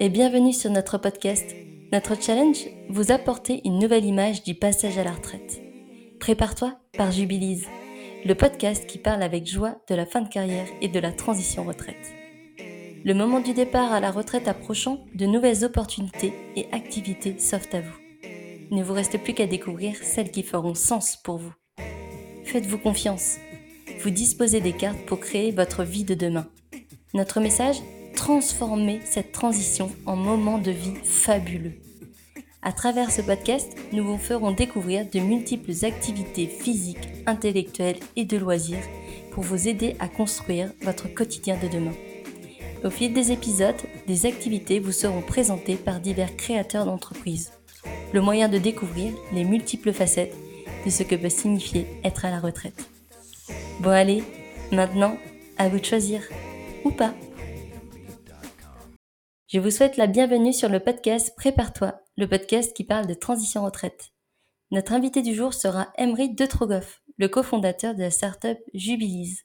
Et bienvenue sur notre podcast. Notre challenge, vous apporter une nouvelle image du passage à la retraite. Prépare-toi par Jubilise, le podcast qui parle avec joie de la fin de carrière et de la transition retraite. Le moment du départ à la retraite approchant, de nouvelles opportunités et activités s'offrent à vous. Il ne vous reste plus qu'à découvrir celles qui feront sens pour vous. Faites-vous confiance. Vous disposez des cartes pour créer votre vie de demain. Notre message transformer cette transition en moment de vie fabuleux. À travers ce podcast, nous vous ferons découvrir de multiples activités physiques, intellectuelles et de loisirs pour vous aider à construire votre quotidien de demain. Au fil des épisodes, des activités vous seront présentées par divers créateurs d'entreprises. Le moyen de découvrir les multiples facettes de ce que peut signifier être à la retraite. Bon allez, maintenant, à vous de choisir. Ou pas. Je vous souhaite la bienvenue sur le podcast Prépare-toi, le podcast qui parle de transition retraite. Notre invité du jour sera Emery Detrogoff, le cofondateur de la startup Jubilise.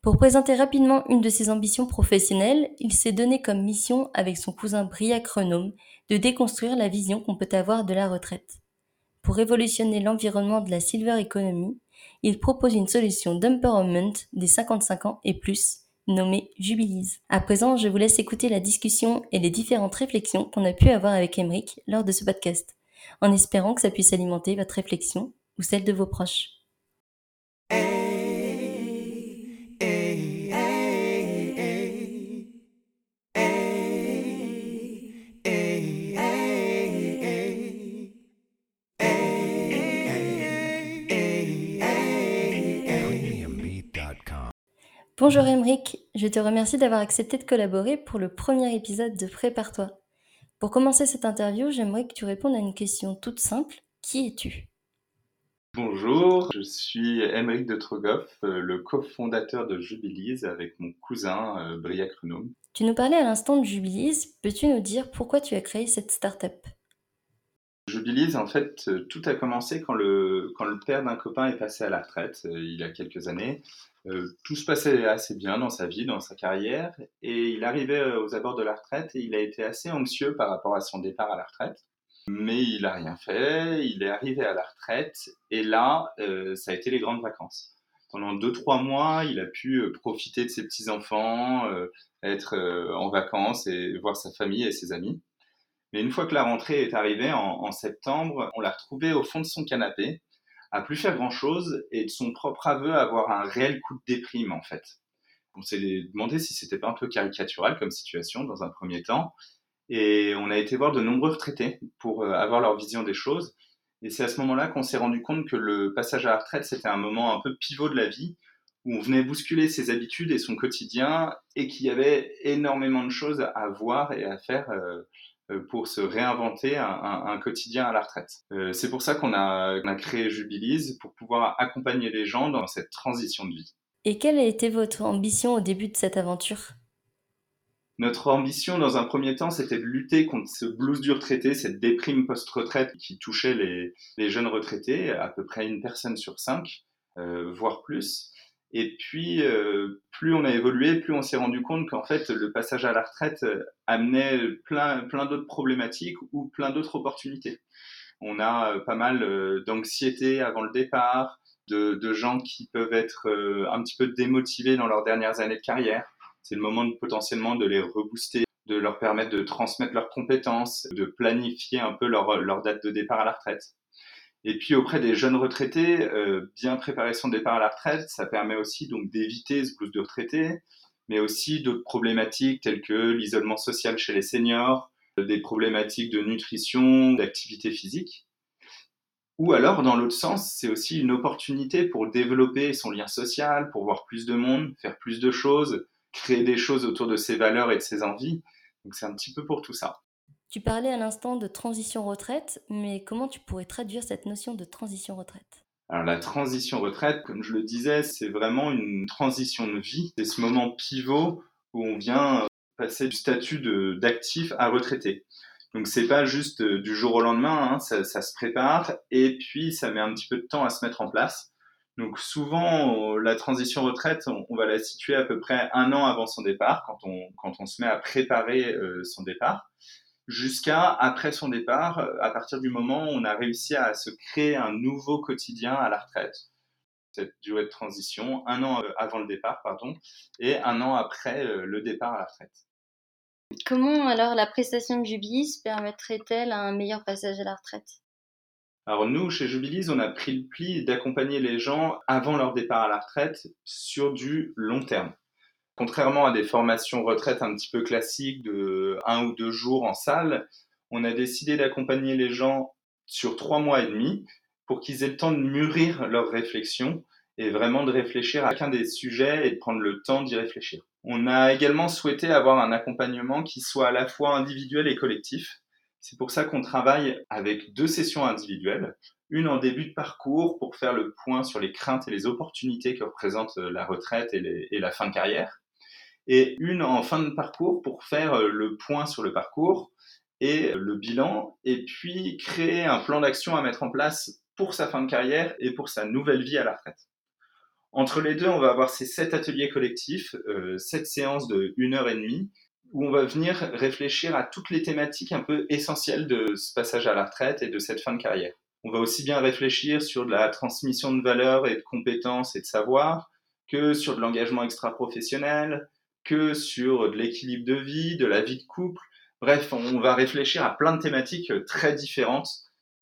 Pour présenter rapidement une de ses ambitions professionnelles, il s'est donné comme mission avec son cousin Briac Renome de déconstruire la vision qu'on peut avoir de la retraite. Pour révolutionner l'environnement de la silver economy, il propose une solution d'empowerment des 55 ans et plus nommé Jubilise. À présent, je vous laisse écouter la discussion et les différentes réflexions qu'on a pu avoir avec Emeric lors de ce podcast, en espérant que ça puisse alimenter votre réflexion ou celle de vos proches. Bonjour Emeric, je te remercie d'avoir accepté de collaborer pour le premier épisode de Prépare-toi. Pour commencer cette interview, j'aimerais que tu répondes à une question toute simple. Qui es-tu? Bonjour, je suis Emeric de Trogoff, euh, le cofondateur de Jubilise avec mon cousin euh, Briac Renome. Tu nous parlais à l'instant de Jubilise, peux-tu nous dire pourquoi tu as créé cette start-up? Jubilise, en fait, euh, tout a commencé quand le, quand le père d'un copain est passé à la retraite, il y a quelques années. Euh, tout se passait assez bien dans sa vie, dans sa carrière, et il arrivait euh, aux abords de la retraite et il a été assez anxieux par rapport à son départ à la retraite. Mais il n'a rien fait, il est arrivé à la retraite, et là, euh, ça a été les grandes vacances. Pendant deux, trois mois, il a pu profiter de ses petits-enfants, être en vacances et voir sa famille et ses amis. Mais une fois que la rentrée est arrivée en, septembre, on l'a retrouvé au fond de son canapé, à plus faire grand chose et de son propre aveu avoir un réel coup de déprime en fait. On s'est demandé si c'était pas un peu caricatural comme situation dans un premier temps et on a été voir de nombreux retraités pour euh, avoir leur vision des choses et c'est à ce moment-là qu'on s'est rendu compte que le passage à la retraite c'était un moment un peu pivot de la vie où on venait bousculer ses habitudes et son quotidien et qu'il y avait énormément de choses à voir et à faire euh, pour se réinventer un, quotidien à la retraite. Euh, c'est pour ça qu'on a, créé Jubilise, pour pouvoir accompagner les gens dans cette transition de vie. Et quelle a été votre ambition au début de cette aventure? Notre ambition, dans un premier temps, c'était de lutter contre ce blues du retraité, cette déprime post-retraite qui touchait les, jeunes retraités, à peu près une personne sur cinq, euh, voire plus. Et puis, euh, plus on a évolué, plus on s'est rendu compte qu'en fait, le passage à la retraite euh, amenait plein, plein d'autres problématiques ou plein d'autres opportunités. On a euh, pas mal d'anxiété avant le départ, de, gens qui peuvent être un petit peu démotivés dans leurs dernières années de carrière. C'est le moment potentiellement de les rebooster, de leur permettre de transmettre leurs compétences, de planifier un peu leur date de départ à la retraite. Et puis auprès des jeunes retraités, euh, bien préparer son départ à la retraite, ça permet aussi donc d'éviter ce blues de retraité, mais aussi d'autres problématiques telles que l'isolement social chez les seniors, des problématiques de nutrition, d'activité physique. Ou alors, dans l'autre sens, c'est aussi une opportunité pour développer son lien social, pour voir plus de monde, faire plus de choses, créer des choses autour de ses valeurs et de ses envies. Donc c'est un petit peu pour tout ça. Tu parlais à l'instant de transition retraite, mais comment tu pourrais traduire cette notion de transition retraite? Alors la transition retraite, comme je le disais, c'est vraiment une transition de vie. C'est ce moment pivot où on vient passer du statut d'actif à retraité. Donc c'est pas juste euh, du jour au lendemain, hein, ça, se prépare et puis ça met un petit peu de temps à se mettre en place. Donc souvent, la transition retraite, on, va la situer à peu près un an avant son départ, quand on, quand on se met à préparer euh, son départ, jusqu'à après son départ, à partir du moment où on a réussi à se créer un nouveau quotidien à la retraite. Cette durée de transition, un an euh, avant le départ, pardon, et un an après euh, le départ à la retraite. Comment alors la prestation de Jubilis permettrait-elle un meilleur passage à la retraite? Alors nous, chez Jubilis, on a pris le pli d'accompagner les gens avant leur départ à la retraite sur du long terme. Contrairement à des formations retraite un petit peu classiques de un ou deux jours en salle, on a décidé d'accompagner les gens sur trois mois et demi pour qu'ils aient le temps de mûrir leurs réflexions et vraiment de réfléchir à chacun des sujets et de prendre le temps d'y réfléchir. On a également souhaité avoir un accompagnement qui soit à la fois individuel et collectif. C'est pour ça qu'on travaille avec deux sessions individuelles, une en début de parcours pour faire le point sur les craintes et les opportunités que représente la retraite et, et la fin de carrière, et une en fin de parcours pour faire le point sur le parcours et le bilan, et puis créer un plan d'action à mettre en place pour sa fin de carrière et pour sa nouvelle vie à la retraite. Entre les deux, on va avoir ces sept ateliers collectifs, euh, sept séances de une heure et demie, où on va venir réfléchir à toutes les thématiques un peu essentielles de ce passage à la retraite et de cette fin de carrière. On va aussi bien réfléchir sur de la transmission de valeurs et de compétences et de savoir, que sur de l'engagement extra-professionnel, que sur de l'équilibre de vie, de la vie de couple. Bref, on va réfléchir à plein de thématiques très différentes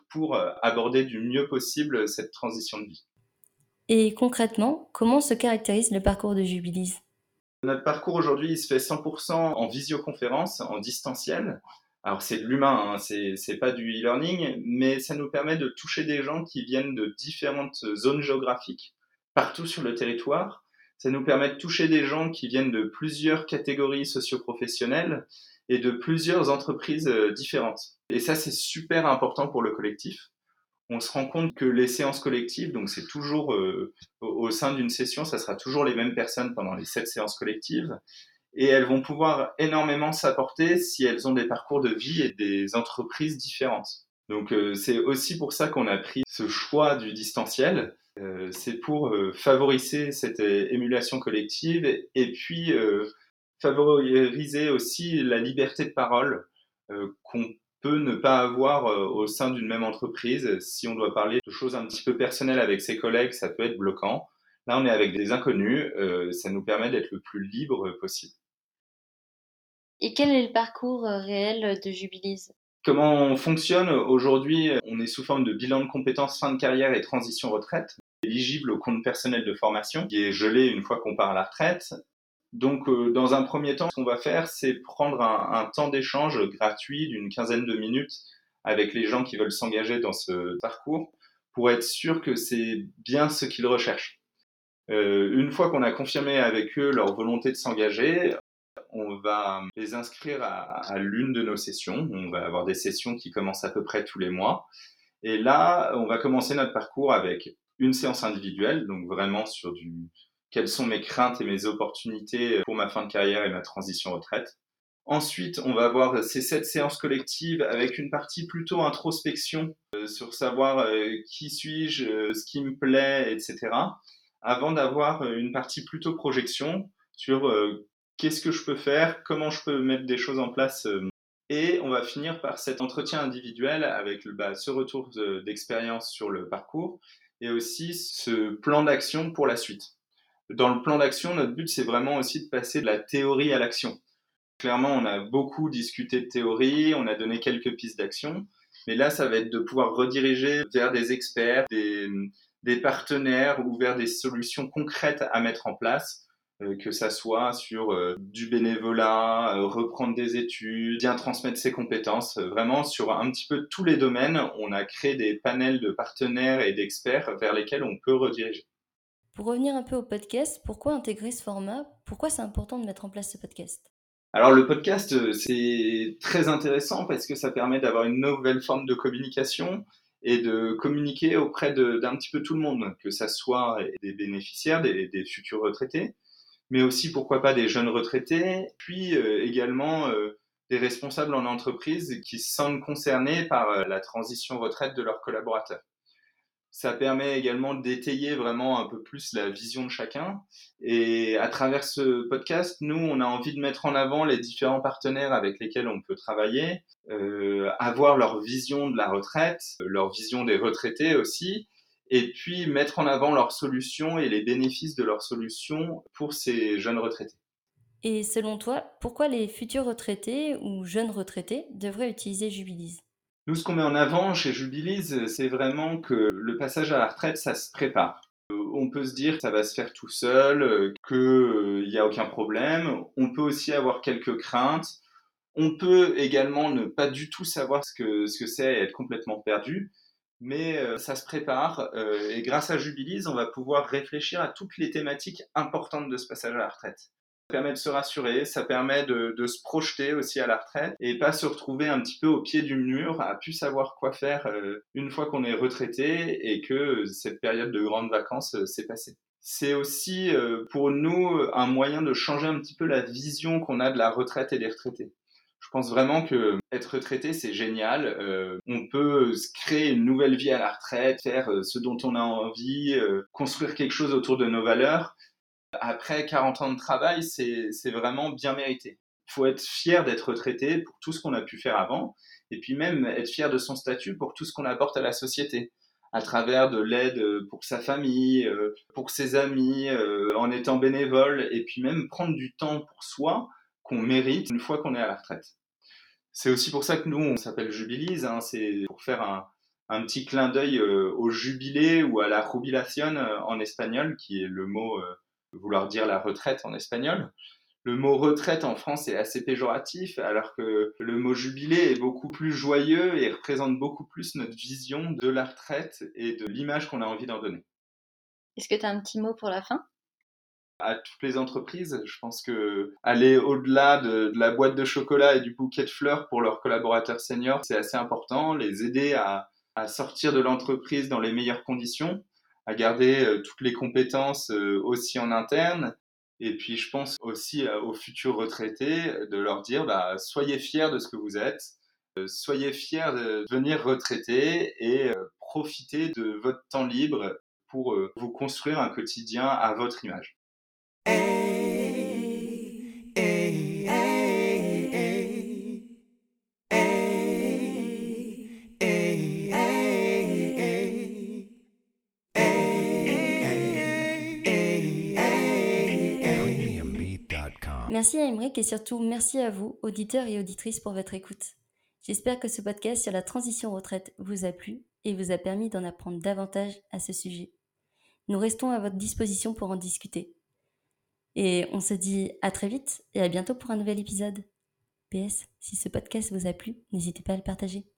pour euh, aborder du mieux possible cette transition de vie. Et concrètement, comment se caractérise le parcours de Jubilis Notre parcours aujourd'hui, il se fait 100% en visioconférence, en distanciel. Alors c'est de l'humain, hein, c'est pas du e-learning, mais ça nous permet de toucher des gens qui viennent de différentes zones géographiques, partout sur le territoire. Ça nous permet de toucher des gens qui viennent de plusieurs catégories socioprofessionnelles et de plusieurs entreprises euh, différentes. Et ça, c'est super important pour le collectif on se rend compte que les séances collectives, donc c'est toujours euh, au, sein d'une session, ça sera toujours les mêmes personnes pendant les sept séances collectives, et elles vont pouvoir énormément s'apporter si elles ont des parcours de vie et des entreprises différentes. Donc euh, c'est aussi pour ça qu'on a pris ce choix du distanciel. Euh, c'est pour favoriser cette émulation collective et puis favoriser aussi la liberté de parole qu'on peut ne pas avoir euh, au sein d'une même entreprise. Si on doit parler de choses un petit peu personnelles avec ses collègues, ça peut être bloquant. Là, on est avec des inconnus, euh, ça nous permet d'être le plus libre possible. Et quel est le parcours euh, réel de Jubilise? Comment on fonctionne aujourd'hui On est sous forme de bilan de compétences fin de carrière et transition retraite, éligible au compte personnel de formation, qui est gelé une fois qu'on part à la retraite. Donc, euh, dans un premier temps, ce qu'on va faire, c'est prendre un, temps d'échange gratuit d'une quinzaine de minutes avec les gens qui veulent s'engager dans ce parcours pour être sûr que c'est bien ce qu'ils recherchent. Euh, une fois qu'on a confirmé avec eux leur volonté de s'engager, on va les inscrire à, l'une de nos sessions. On va avoir des sessions qui commencent à peu près tous les mois. Et là, on va commencer notre parcours avec une séance individuelle, donc vraiment sur du, quelles sont mes craintes et mes opportunités pour ma fin de carrière et ma transition retraite. Ensuite, on va avoir ces sept séances collectives avec une partie plutôt introspection euh, sur savoir euh, qui suis-je, euh, ce qui me plaît, etc. Avant d'avoir une partie plutôt projection sur qu'est-ce que je peux faire, comment je peux mettre des choses en place. et on va finir par cet entretien individuel avec bah, ce retour d'expérience sur le parcours et aussi ce plan d'action pour la suite. Dans le plan d'action, notre but, c'est vraiment aussi de passer de la théorie à l'action. Clairement, on a beaucoup discuté de théorie, on a donné quelques pistes d'action, mais là, ça va être de pouvoir rediriger vers des experts, des, partenaires ou vers des solutions concrètes à mettre en place, euh, que ça soit sur euh, du bénévolat, euh, reprendre des études, bien transmettre ses compétences. vraiment, sur un petit peu tous les domaines, on a créé des panels de partenaires et d'experts vers lesquels on peut rediriger. Pour revenir un peu au podcast, pourquoi intégrer ce format? Pourquoi c'est important de mettre en place ce podcast? Alors le podcast, euh, c'est très intéressant parce que ça permet d'avoir une nouvelle forme de communication et de communiquer auprès d'un petit peu tout le monde, que ça soit des bénéficiaires, des, futurs retraités, mais aussi pourquoi pas des jeunes retraités, puis euh, également euh, des responsables en entreprise qui se sentent concernés par la transition retraite de leurs collaborateurs. Ça permet également d'étayer vraiment un peu plus la vision de chacun. Et à travers ce podcast, nous, on a envie de mettre en avant les différents partenaires avec lesquels on peut travailler, euh, avoir leur vision de la retraite, leur vision des retraités aussi, et puis mettre en avant leurs solutions et les bénéfices de leurs solutions pour ces jeunes retraités. Et selon toi, pourquoi les futurs retraités ou jeunes retraités devraient utiliser Jubilise? Nous, ce qu'on met en avant chez Jubilise, c'est vraiment que le passage à la retraite, ça se prépare. Euh, on peut se dire que ça va se faire tout seul, euh, qu'il n'y a aucun problème. On peut aussi avoir quelques craintes. On peut également ne pas du tout savoir ce que ce que c'est et être complètement perdu mais euh, ça se prépare et grâce à Jubilise, on va pouvoir réfléchir à toutes les thématiques importantes de ce passage à la retraite permet de se rassurer, ça permet de, se projeter aussi à la retraite et pas se retrouver un petit peu au pied du mur, à plus savoir quoi faire euh, une fois qu'on est retraité et que cette période de grandes vacances euh, s'est passée. C'est aussi euh, pour nous un moyen de changer un petit peu la vision qu'on a de la retraite et des retraités. Je pense vraiment que être retraité, c'est génial. on peut créer une nouvelle vie à la retraite, faire ce dont on a envie, construire quelque chose autour de nos valeurs après 40 ans de travail, c'est vraiment bien mérité. Il faut être fier d'être retraité pour tout ce qu'on a pu faire avant, et puis même être fier de son statut pour tout ce qu'on apporte à la société, à travers de l'aide pour sa famille, euh, pour ses amis, euh, en étant bénévole, et puis même prendre du temps pour soi qu'on mérite une fois qu'on est à la retraite. C'est aussi pour ça que nous, on s'appelle Jubilise, hein, c'est pour faire un, petit clin d'œil euh, au jubilé ou à la jubilación en espagnol, qui est le mot vouloir dire la retraite en espagnol. Le mot retraite en France est assez péjoratif, alors que le mot jubilé est beaucoup plus joyeux et représente beaucoup plus notre vision de la retraite et de l'image qu'on a envie d'en donner. Est-ce que tu as un petit mot pour la fin? À toutes les entreprises. Je pense que aller au-delà de, la boîte de chocolat et du bouquet de fleurs pour leurs collaborateurs seniors, c'est assez important. Les aider à sortir de l'entreprise dans les meilleures conditions à garder euh, toutes les compétences euh, aussi en interne. Et puis, je pense aussi euh, aux futurs retraités de leur dire, bah, soyez fiers de ce que vous êtes, soyez fiers de devenir retraité et profitez de votre temps libre pour vous construire un quotidien à votre image. Merci à Emmerich et surtout merci à vous, auditeurs et auditrices, pour votre écoute. J'espère que ce podcast sur la transition retraite vous a plu et vous a permis d'en apprendre davantage à ce sujet. Nous restons à votre disposition pour en discuter. Et on se dit à très vite et à bientôt pour un nouvel épisode. PS, si ce podcast vous a plu, n'hésitez pas à le partager.